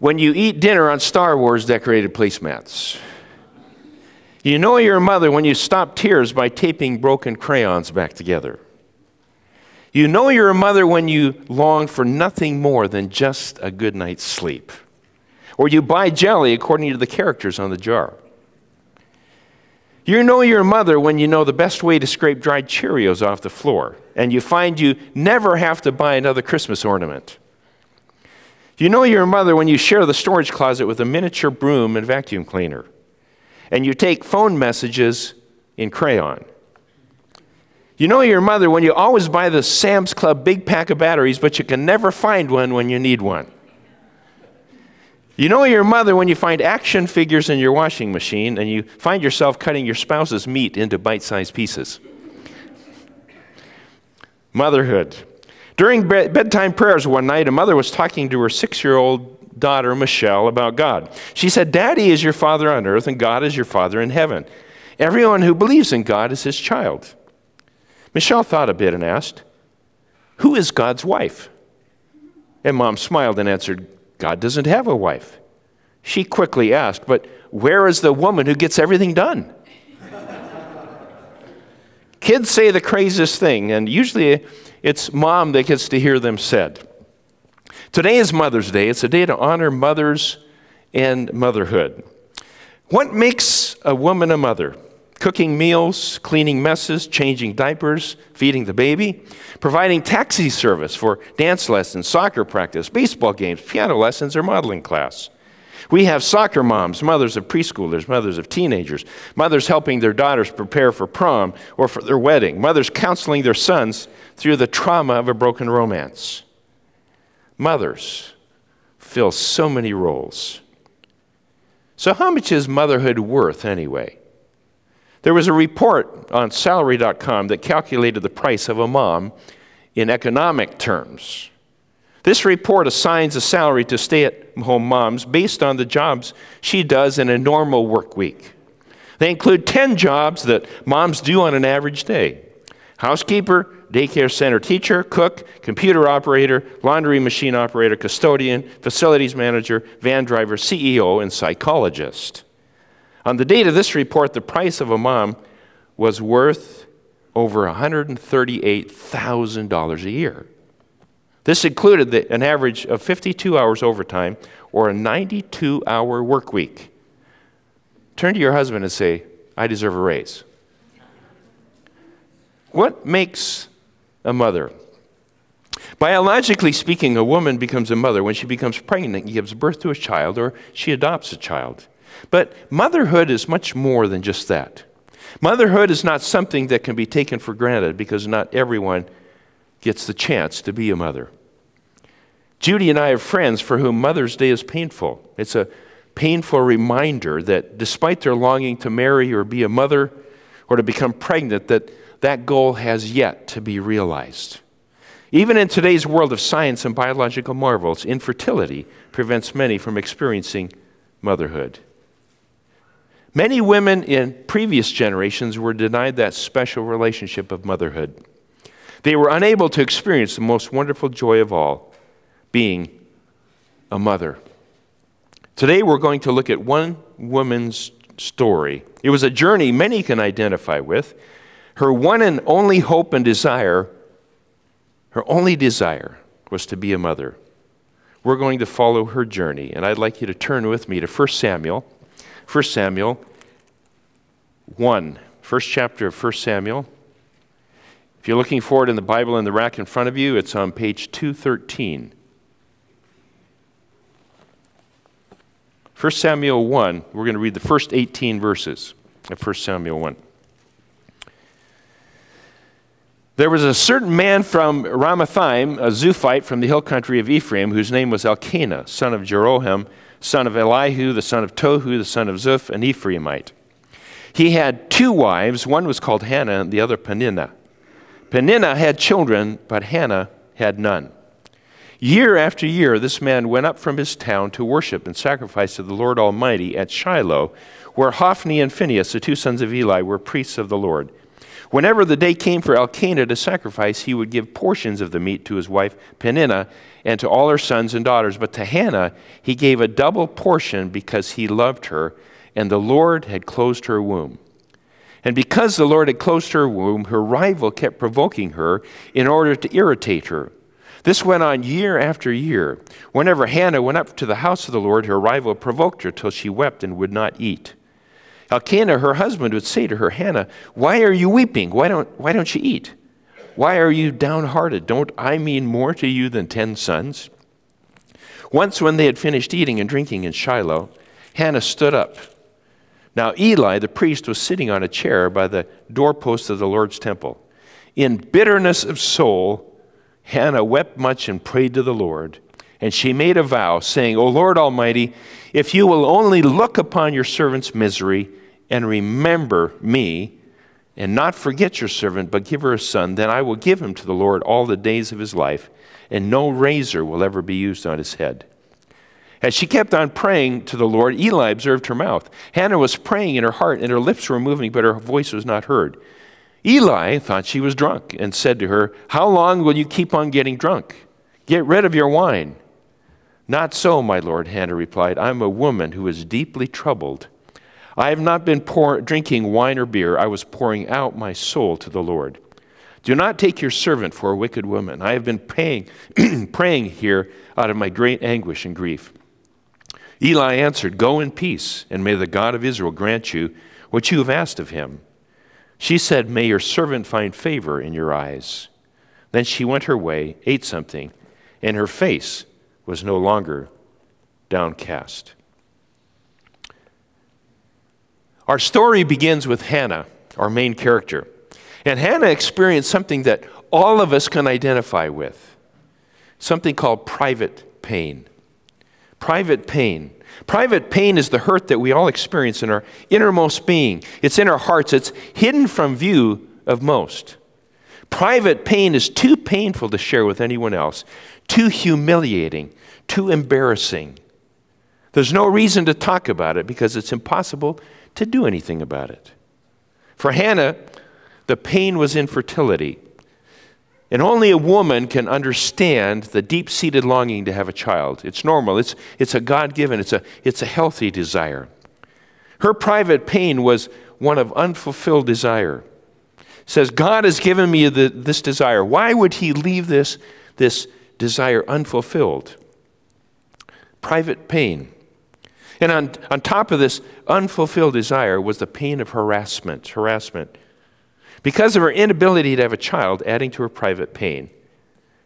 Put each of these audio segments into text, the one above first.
when you eat dinner on Star Wars decorated placemats. You know you're a mother when you stop tears by taping broken crayons back together. You know you're a mother when you long for nothing more than just a good night's sleep. Or you buy jelly according to the characters on the jar. You know you're a mother when you know the best way to scrape dried Cheerios off the floor, and you find you never have to buy another Christmas ornament. You know you're a mother when you share the storage closet with a miniature broom and vacuum cleaner and you take phone messages in crayon. You know your mother when you always buy the Sam's Club big pack of batteries, but you can never find one when you need one. You know your mother when you find action figures in your washing machine and you find yourself cutting your spouse's meat into bite sized pieces. Motherhood. During bedtime prayers one night, a mother was talking to her six year old daughter, Michelle, about God. She said, Daddy is your father on earth, and God is your father in heaven. Everyone who believes in God is his child. Michelle thought a bit and asked, Who is God's wife? And mom smiled and answered, God doesn't have a wife. She quickly asked, But where is the woman who gets everything done? Kids say the craziest thing, and usually it's mom that gets to hear them said. Today is Mother's Day. It's a day to honor mothers and motherhood. What makes a woman a mother? Cooking meals, cleaning messes, changing diapers, feeding the baby, providing taxi service for dance lessons, soccer practice, baseball games, piano lessons, or modeling class. We have soccer moms, mothers of preschoolers, mothers of teenagers, mothers helping their daughters prepare for prom or for their wedding, mothers counseling their sons through the trauma of a broken romance. Mothers fill so many roles. So, how much is motherhood worth anyway? There was a report on salary.com that calculated the price of a mom in economic terms. This report assigns a salary to stay at home moms based on the jobs she does in a normal work week. They include 10 jobs that moms do on an average day housekeeper, daycare center teacher, cook, computer operator, laundry machine operator, custodian, facilities manager, van driver, CEO, and psychologist. On the date of this report, the price of a mom was worth over $138,000 a year. This included the, an average of 52 hours overtime or a 92 hour work week. Turn to your husband and say, I deserve a raise. What makes a mother. Biologically speaking, a woman becomes a mother when she becomes pregnant and gives birth to a child or she adopts a child. But motherhood is much more than just that. Motherhood is not something that can be taken for granted because not everyone gets the chance to be a mother. Judy and I have friends for whom Mother's Day is painful. It's a painful reminder that despite their longing to marry or be a mother or to become pregnant, that that goal has yet to be realized. Even in today's world of science and biological marvels, infertility prevents many from experiencing motherhood. Many women in previous generations were denied that special relationship of motherhood. They were unable to experience the most wonderful joy of all being a mother. Today, we're going to look at one woman's story. It was a journey many can identify with, her one and only hope and desire, her only desire, was to be a mother. We're going to follow her journey, and I'd like you to turn with me to 1 Samuel. 1 Samuel 1, first chapter of 1 Samuel. If you're looking for it in the Bible in the rack in front of you, it's on page 213. 1 Samuel 1, we're going to read the first 18 verses of 1 Samuel 1. There was a certain man from Ramathaim, a Zuphite from the hill country of Ephraim, whose name was Elkanah, son of Jeroham, son of Elihu, the son of Tohu, the son of Zuph, an Ephraimite. He had two wives. One was called Hannah, and the other Peninnah. Peninnah had children, but Hannah had none. Year after year, this man went up from his town to worship and sacrifice to the Lord Almighty at Shiloh, where Hophni and Phinehas, the two sons of Eli, were priests of the Lord. Whenever the day came for Elkanah to sacrifice, he would give portions of the meat to his wife Peninnah and to all her sons and daughters. But to Hannah he gave a double portion because he loved her, and the Lord had closed her womb. And because the Lord had closed her womb, her rival kept provoking her in order to irritate her. This went on year after year. Whenever Hannah went up to the house of the Lord, her rival provoked her till she wept and would not eat. Elkanah, her husband, would say to her, Hannah, why are you weeping? Why don't, why don't you eat? Why are you downhearted? Don't I mean more to you than ten sons? Once, when they had finished eating and drinking in Shiloh, Hannah stood up. Now, Eli, the priest, was sitting on a chair by the doorpost of the Lord's temple. In bitterness of soul, Hannah wept much and prayed to the Lord. And she made a vow, saying, O Lord Almighty, if you will only look upon your servant's misery and remember me, and not forget your servant, but give her a son, then I will give him to the Lord all the days of his life, and no razor will ever be used on his head. As she kept on praying to the Lord, Eli observed her mouth. Hannah was praying in her heart, and her lips were moving, but her voice was not heard. Eli thought she was drunk and said to her, How long will you keep on getting drunk? Get rid of your wine. Not so, my lord, Hannah replied. I am a woman who is deeply troubled. I have not been pour, drinking wine or beer. I was pouring out my soul to the Lord. Do not take your servant for a wicked woman. I have been praying, praying here out of my great anguish and grief. Eli answered, Go in peace, and may the God of Israel grant you what you have asked of him. She said, May your servant find favor in your eyes. Then she went her way, ate something, and her face was no longer downcast. Our story begins with Hannah, our main character. And Hannah experienced something that all of us can identify with something called private pain. Private pain. Private pain is the hurt that we all experience in our innermost being. It's in our hearts, it's hidden from view of most. Private pain is too painful to share with anyone else, too humiliating, too embarrassing. There's no reason to talk about it because it's impossible to do anything about it. For Hannah, the pain was infertility. And only a woman can understand the deep seated longing to have a child. It's normal, it's, it's a God given, it's a, it's a healthy desire. Her private pain was one of unfulfilled desire. Says, God has given me the, this desire. Why would He leave this, this desire unfulfilled? Private pain. And on, on top of this unfulfilled desire was the pain of harassment. Harassment. Because of her inability to have a child, adding to her private pain,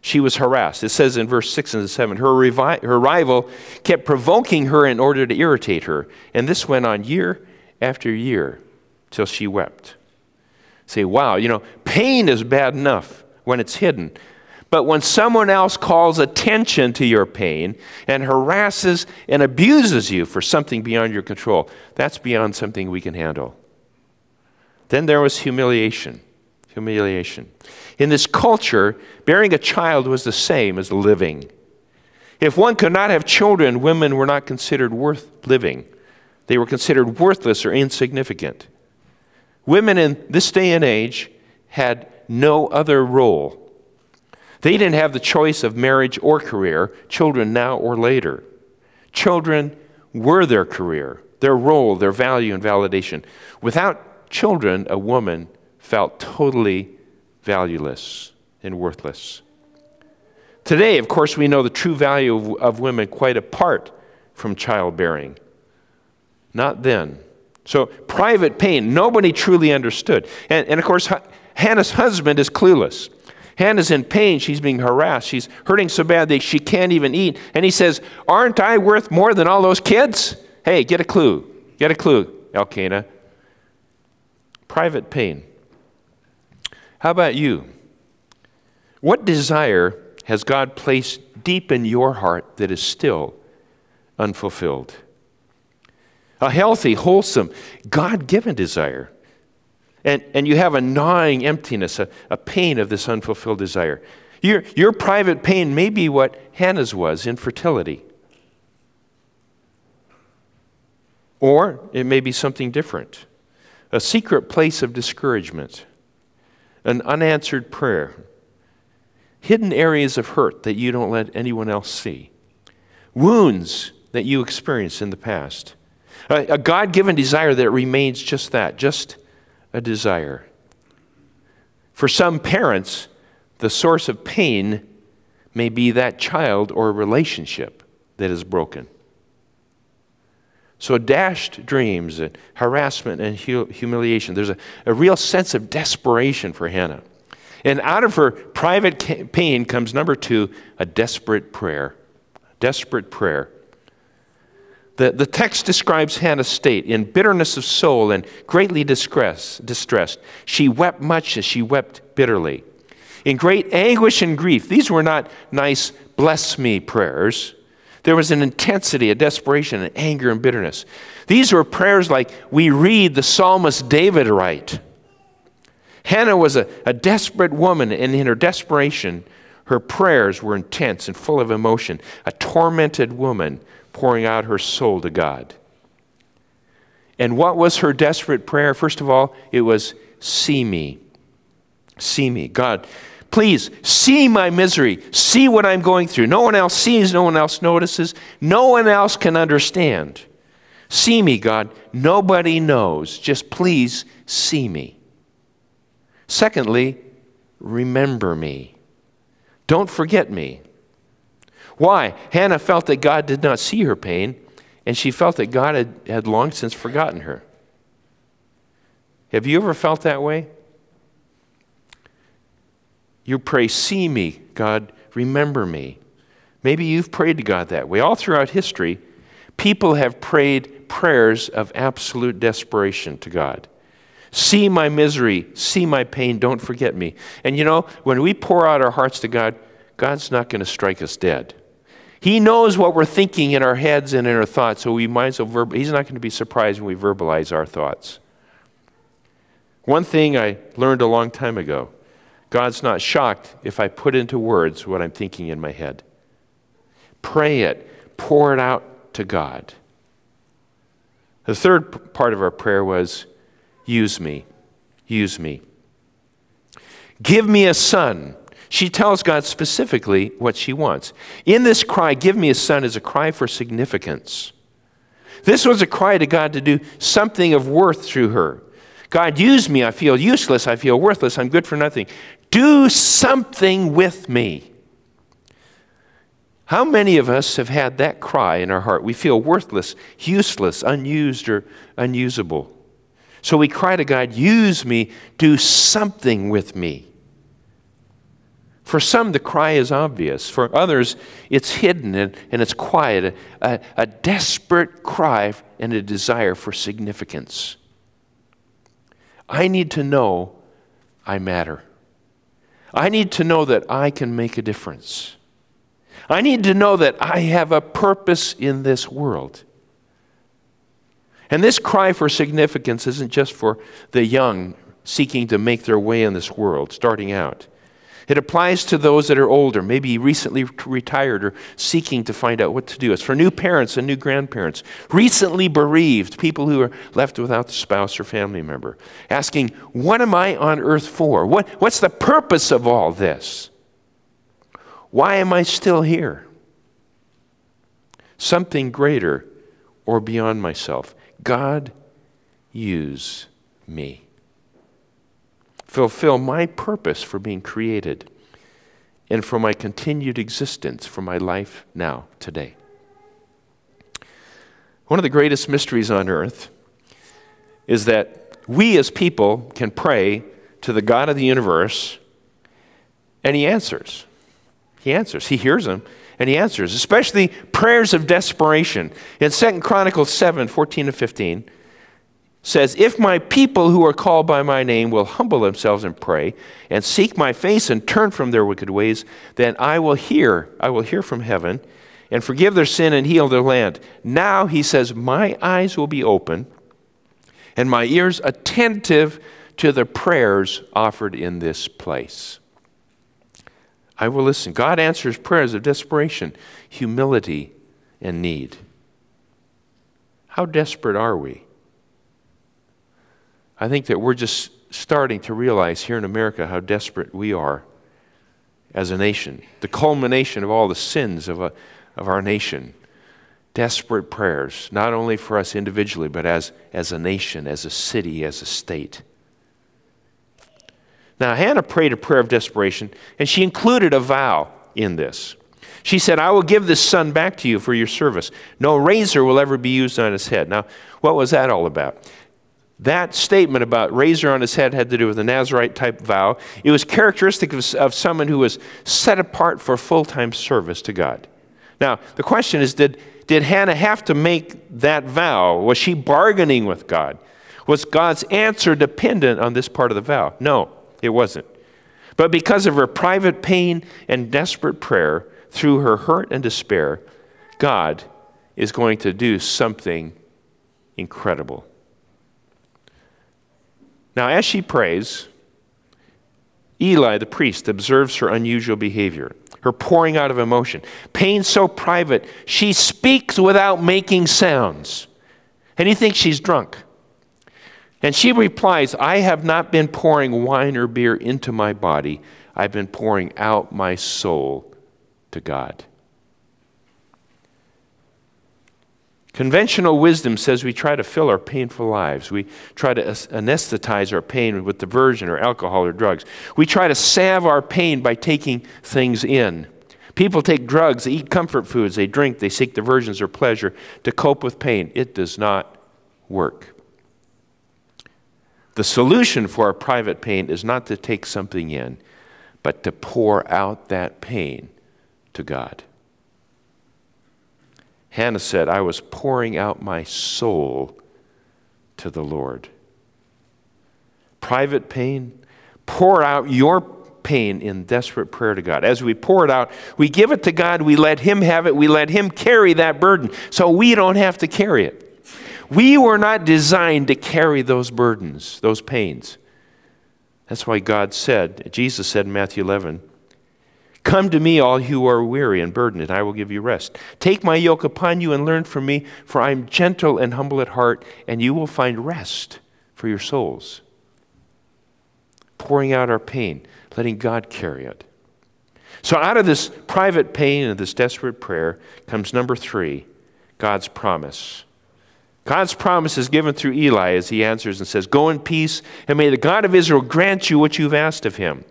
she was harassed. It says in verse 6 and 7 her, revi- her rival kept provoking her in order to irritate her. And this went on year after year till she wept. Say, wow, you know, pain is bad enough when it's hidden. But when someone else calls attention to your pain and harasses and abuses you for something beyond your control, that's beyond something we can handle. Then there was humiliation. Humiliation. In this culture, bearing a child was the same as living. If one could not have children, women were not considered worth living. They were considered worthless or insignificant. Women in this day and age had no other role. They didn't have the choice of marriage or career, children now or later. Children were their career, their role, their value, and validation. Without children, a woman felt totally valueless and worthless. Today, of course, we know the true value of, of women quite apart from childbearing. Not then. So, private pain, nobody truly understood. And, and of course, Hannah's husband is clueless. Hannah's in pain. She's being harassed. She's hurting so bad that she can't even eat. And he says, Aren't I worth more than all those kids? Hey, get a clue. Get a clue, Elkanah private pain. How about you? What desire has God placed deep in your heart that is still unfulfilled? A healthy, wholesome, God given desire. And, and you have a gnawing emptiness, a, a pain of this unfulfilled desire. Your, your private pain may be what Hannah's was infertility. Or it may be something different a secret place of discouragement. an unanswered prayer, hidden areas of hurt that you don't let anyone else see, wounds that you experienced in the past, a, a God given desire that remains just that, just a desire. For some parents, the source of pain may be that child or relationship that is broken. So, dashed dreams and harassment and humiliation. There's a, a real sense of desperation for Hannah. And out of her private pain comes number two, a desperate prayer. Desperate prayer. The, the text describes Hannah's state in bitterness of soul and greatly distress, distressed. She wept much as she wept bitterly. In great anguish and grief, these were not nice bless me prayers. There was an intensity, a desperation, an anger and bitterness. These were prayers like we read the psalmist David write. Hannah was a, a desperate woman, and in her desperation, her prayers were intense and full of emotion. A tormented woman pouring out her soul to God. And what was her desperate prayer? First of all, it was, See me. See me. God, Please see my misery. See what I'm going through. No one else sees, no one else notices, no one else can understand. See me, God. Nobody knows. Just please see me. Secondly, remember me. Don't forget me. Why? Hannah felt that God did not see her pain, and she felt that God had, had long since forgotten her. Have you ever felt that way? You pray, See me, God, remember me. Maybe you've prayed to God that way. All throughout history, people have prayed prayers of absolute desperation to God. See my misery, see my pain, don't forget me. And you know, when we pour out our hearts to God, God's not going to strike us dead. He knows what we're thinking in our heads and in our thoughts, so we might as well verb- He's not going to be surprised when we verbalize our thoughts. One thing I learned a long time ago God's not shocked if I put into words what I'm thinking in my head. Pray it, pour it out to God. The third part of our prayer was use me, use me. Give me a son. She tells God specifically what she wants. In this cry, give me a son, is a cry for significance. This was a cry to God to do something of worth through her. God, use me. I feel useless. I feel worthless. I'm good for nothing. Do something with me. How many of us have had that cry in our heart? We feel worthless, useless, unused, or unusable. So we cry to God, use me, do something with me. For some, the cry is obvious. For others, it's hidden and, and it's quiet, a, a desperate cry and a desire for significance. I need to know I matter. I need to know that I can make a difference. I need to know that I have a purpose in this world. And this cry for significance isn't just for the young seeking to make their way in this world, starting out. It applies to those that are older, maybe recently retired or seeking to find out what to do. It's for new parents and new grandparents, recently bereaved, people who are left without a spouse or family member, asking, What am I on earth for? What, what's the purpose of all this? Why am I still here? Something greater or beyond myself. God, use me fulfill my purpose for being created and for my continued existence for my life now, today. One of the greatest mysteries on earth is that we as people can pray to the God of the universe and He answers. He answers. He hears them and He answers, especially prayers of desperation. In 2 Chronicles 7 14 to 15, says, If my people who are called by my name will humble themselves and pray and seek my face and turn from their wicked ways, then I will hear, I will hear from heaven and forgive their sin and heal their land. Now, he says, My eyes will be open and my ears attentive to the prayers offered in this place. I will listen. God answers prayers of desperation, humility, and need. How desperate are we? I think that we're just starting to realize here in America how desperate we are as a nation. The culmination of all the sins of, a, of our nation. Desperate prayers, not only for us individually, but as, as a nation, as a city, as a state. Now, Hannah prayed a prayer of desperation, and she included a vow in this. She said, I will give this son back to you for your service. No razor will ever be used on his head. Now, what was that all about? That statement about razor on his head had to do with a Nazarite type vow. It was characteristic of, of someone who was set apart for full time service to God. Now, the question is did, did Hannah have to make that vow? Was she bargaining with God? Was God's answer dependent on this part of the vow? No, it wasn't. But because of her private pain and desperate prayer, through her hurt and despair, God is going to do something incredible. Now, as she prays, Eli, the priest, observes her unusual behavior, her pouring out of emotion. Pain so private, she speaks without making sounds. And he thinks she's drunk. And she replies, I have not been pouring wine or beer into my body, I've been pouring out my soul to God. Conventional wisdom says we try to fill our painful lives. We try to anesthetize our pain with diversion or alcohol or drugs. We try to salve our pain by taking things in. People take drugs, they eat comfort foods, they drink, they seek diversions or pleasure to cope with pain. It does not work. The solution for our private pain is not to take something in, but to pour out that pain to God. Hannah said, I was pouring out my soul to the Lord. Private pain, pour out your pain in desperate prayer to God. As we pour it out, we give it to God, we let Him have it, we let Him carry that burden so we don't have to carry it. We were not designed to carry those burdens, those pains. That's why God said, Jesus said in Matthew 11, Come to me, all who are weary and burdened, and I will give you rest. Take my yoke upon you and learn from me, for I am gentle and humble at heart, and you will find rest for your souls. Pouring out our pain, letting God carry it. So, out of this private pain and this desperate prayer comes number three God's promise. God's promise is given through Eli as he answers and says, Go in peace, and may the God of Israel grant you what you've asked of him.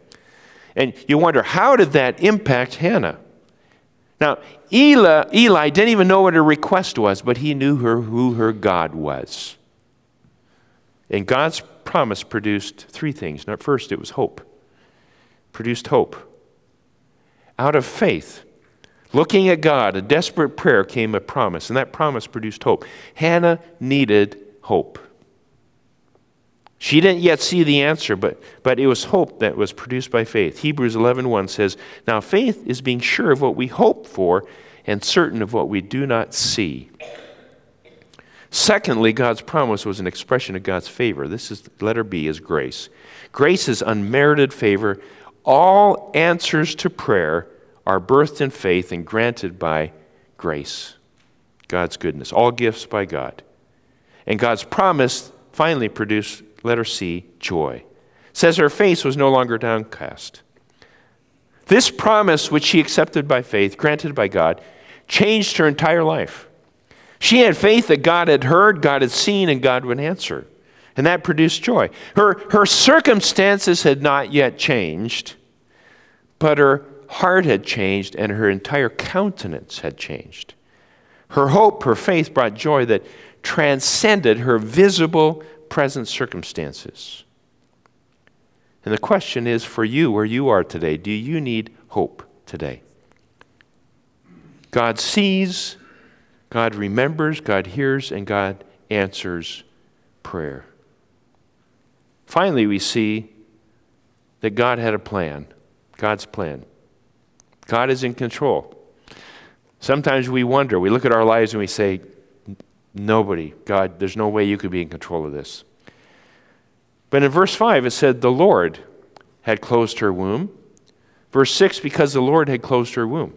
And you wonder, how did that impact Hannah? Now, Eli, Eli didn't even know what her request was, but he knew her, who her God was. And God's promise produced three things. Now, first, it was hope. Produced hope. Out of faith, looking at God, a desperate prayer came a promise, and that promise produced hope. Hannah needed hope. She didn't yet see the answer, but, but it was hope that was produced by faith. Hebrews 11.1 1 says, Now faith is being sure of what we hope for and certain of what we do not see. Secondly, God's promise was an expression of God's favor. This is letter B is grace. Grace is unmerited favor. All answers to prayer are birthed in faith and granted by grace. God's goodness. All gifts by God. And God's promise finally produced letter C, joy. says her face was no longer downcast. This promise, which she accepted by faith, granted by God, changed her entire life. She had faith that God had heard, God had seen, and God would answer. And that produced joy. Her, her circumstances had not yet changed, but her heart had changed and her entire countenance had changed. Her hope, her faith brought joy that transcended her visible present circumstances. And the question is for you, where you are today, do you need hope today? God sees, God remembers, God hears, and God answers prayer. Finally, we see that God had a plan, God's plan. God is in control. Sometimes we wonder, we look at our lives and we say, Nobody. God, there's no way you could be in control of this. But in verse 5, it said, The Lord had closed her womb. Verse 6, because the Lord had closed her womb.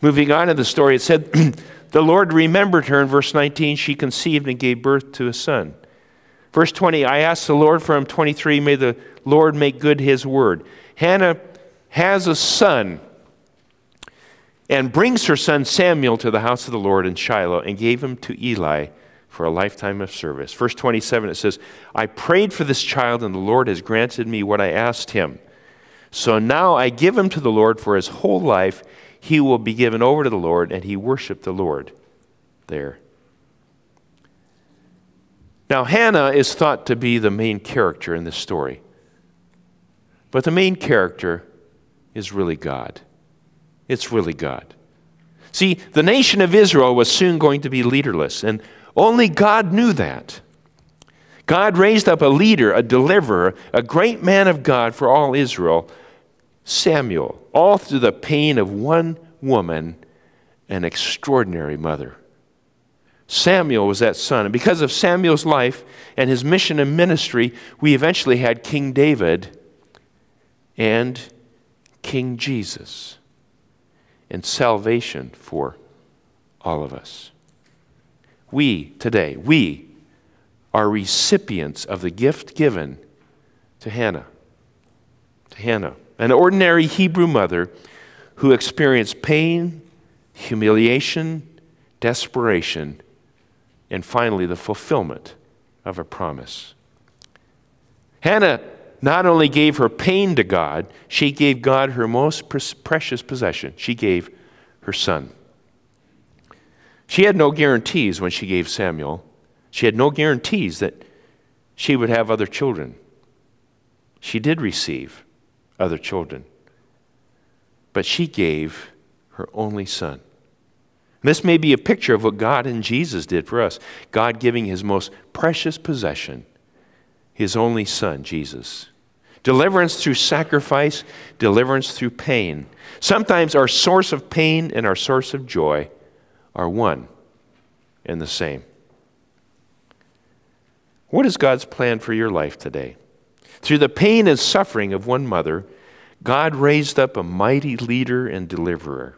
Moving on in the story, it said, The Lord remembered her. In verse 19, she conceived and gave birth to a son. Verse 20, I asked the Lord for him. 23, may the Lord make good his word. Hannah has a son and brings her son Samuel to the house of the Lord in Shiloh and gave him to Eli for a lifetime of service. Verse 27, it says, I prayed for this child, and the Lord has granted me what I asked him. So now I give him to the Lord for his whole life. He will be given over to the Lord, and he worshiped the Lord there. Now, Hannah is thought to be the main character in this story. But the main character is really God. It's really God. See, the nation of Israel was soon going to be leaderless, and only God knew that. God raised up a leader, a deliverer, a great man of God for all Israel, Samuel, all through the pain of one woman, an extraordinary mother. Samuel was that son. And because of Samuel's life and his mission and ministry, we eventually had King David and King Jesus and salvation for all of us. We, today, we are recipients of the gift given to Hannah. To Hannah, an ordinary Hebrew mother who experienced pain, humiliation, desperation, and finally the fulfillment of a promise. Hannah not only gave her pain to God, she gave God her most precious possession. She gave her son. She had no guarantees when she gave Samuel. She had no guarantees that she would have other children. She did receive other children, but she gave her only son. This may be a picture of what God and Jesus did for us God giving his most precious possession, his only son, Jesus. Deliverance through sacrifice, deliverance through pain. Sometimes our source of pain and our source of joy are one and the same. What is God's plan for your life today? Through the pain and suffering of one mother, God raised up a mighty leader and deliverer.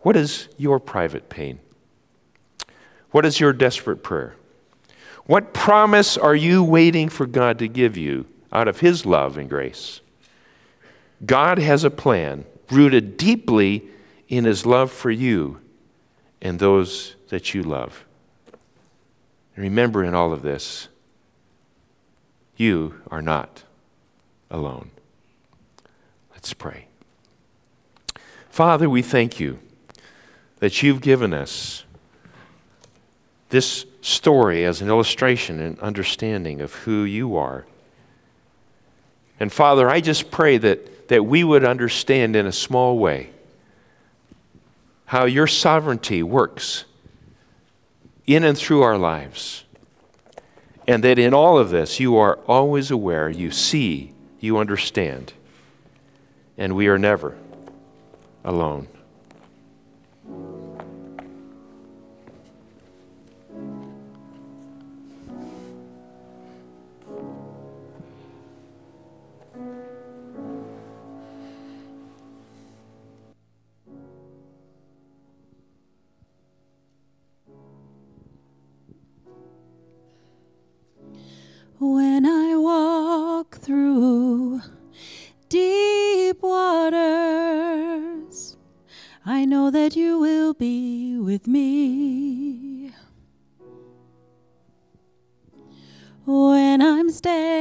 What is your private pain? What is your desperate prayer? What promise are you waiting for God to give you out of His love and grace? God has a plan rooted deeply in His love for you and those that you love. Remember in all of this, you are not alone. Let's pray. Father, we thank you that you've given us this story as an illustration and understanding of who you are. And Father, I just pray that, that we would understand in a small way how your sovereignty works in and through our lives. And that in all of this, you are always aware, you see, you understand, and we are never alone. When I walk through deep waters, I know that you will be with me. When I'm standing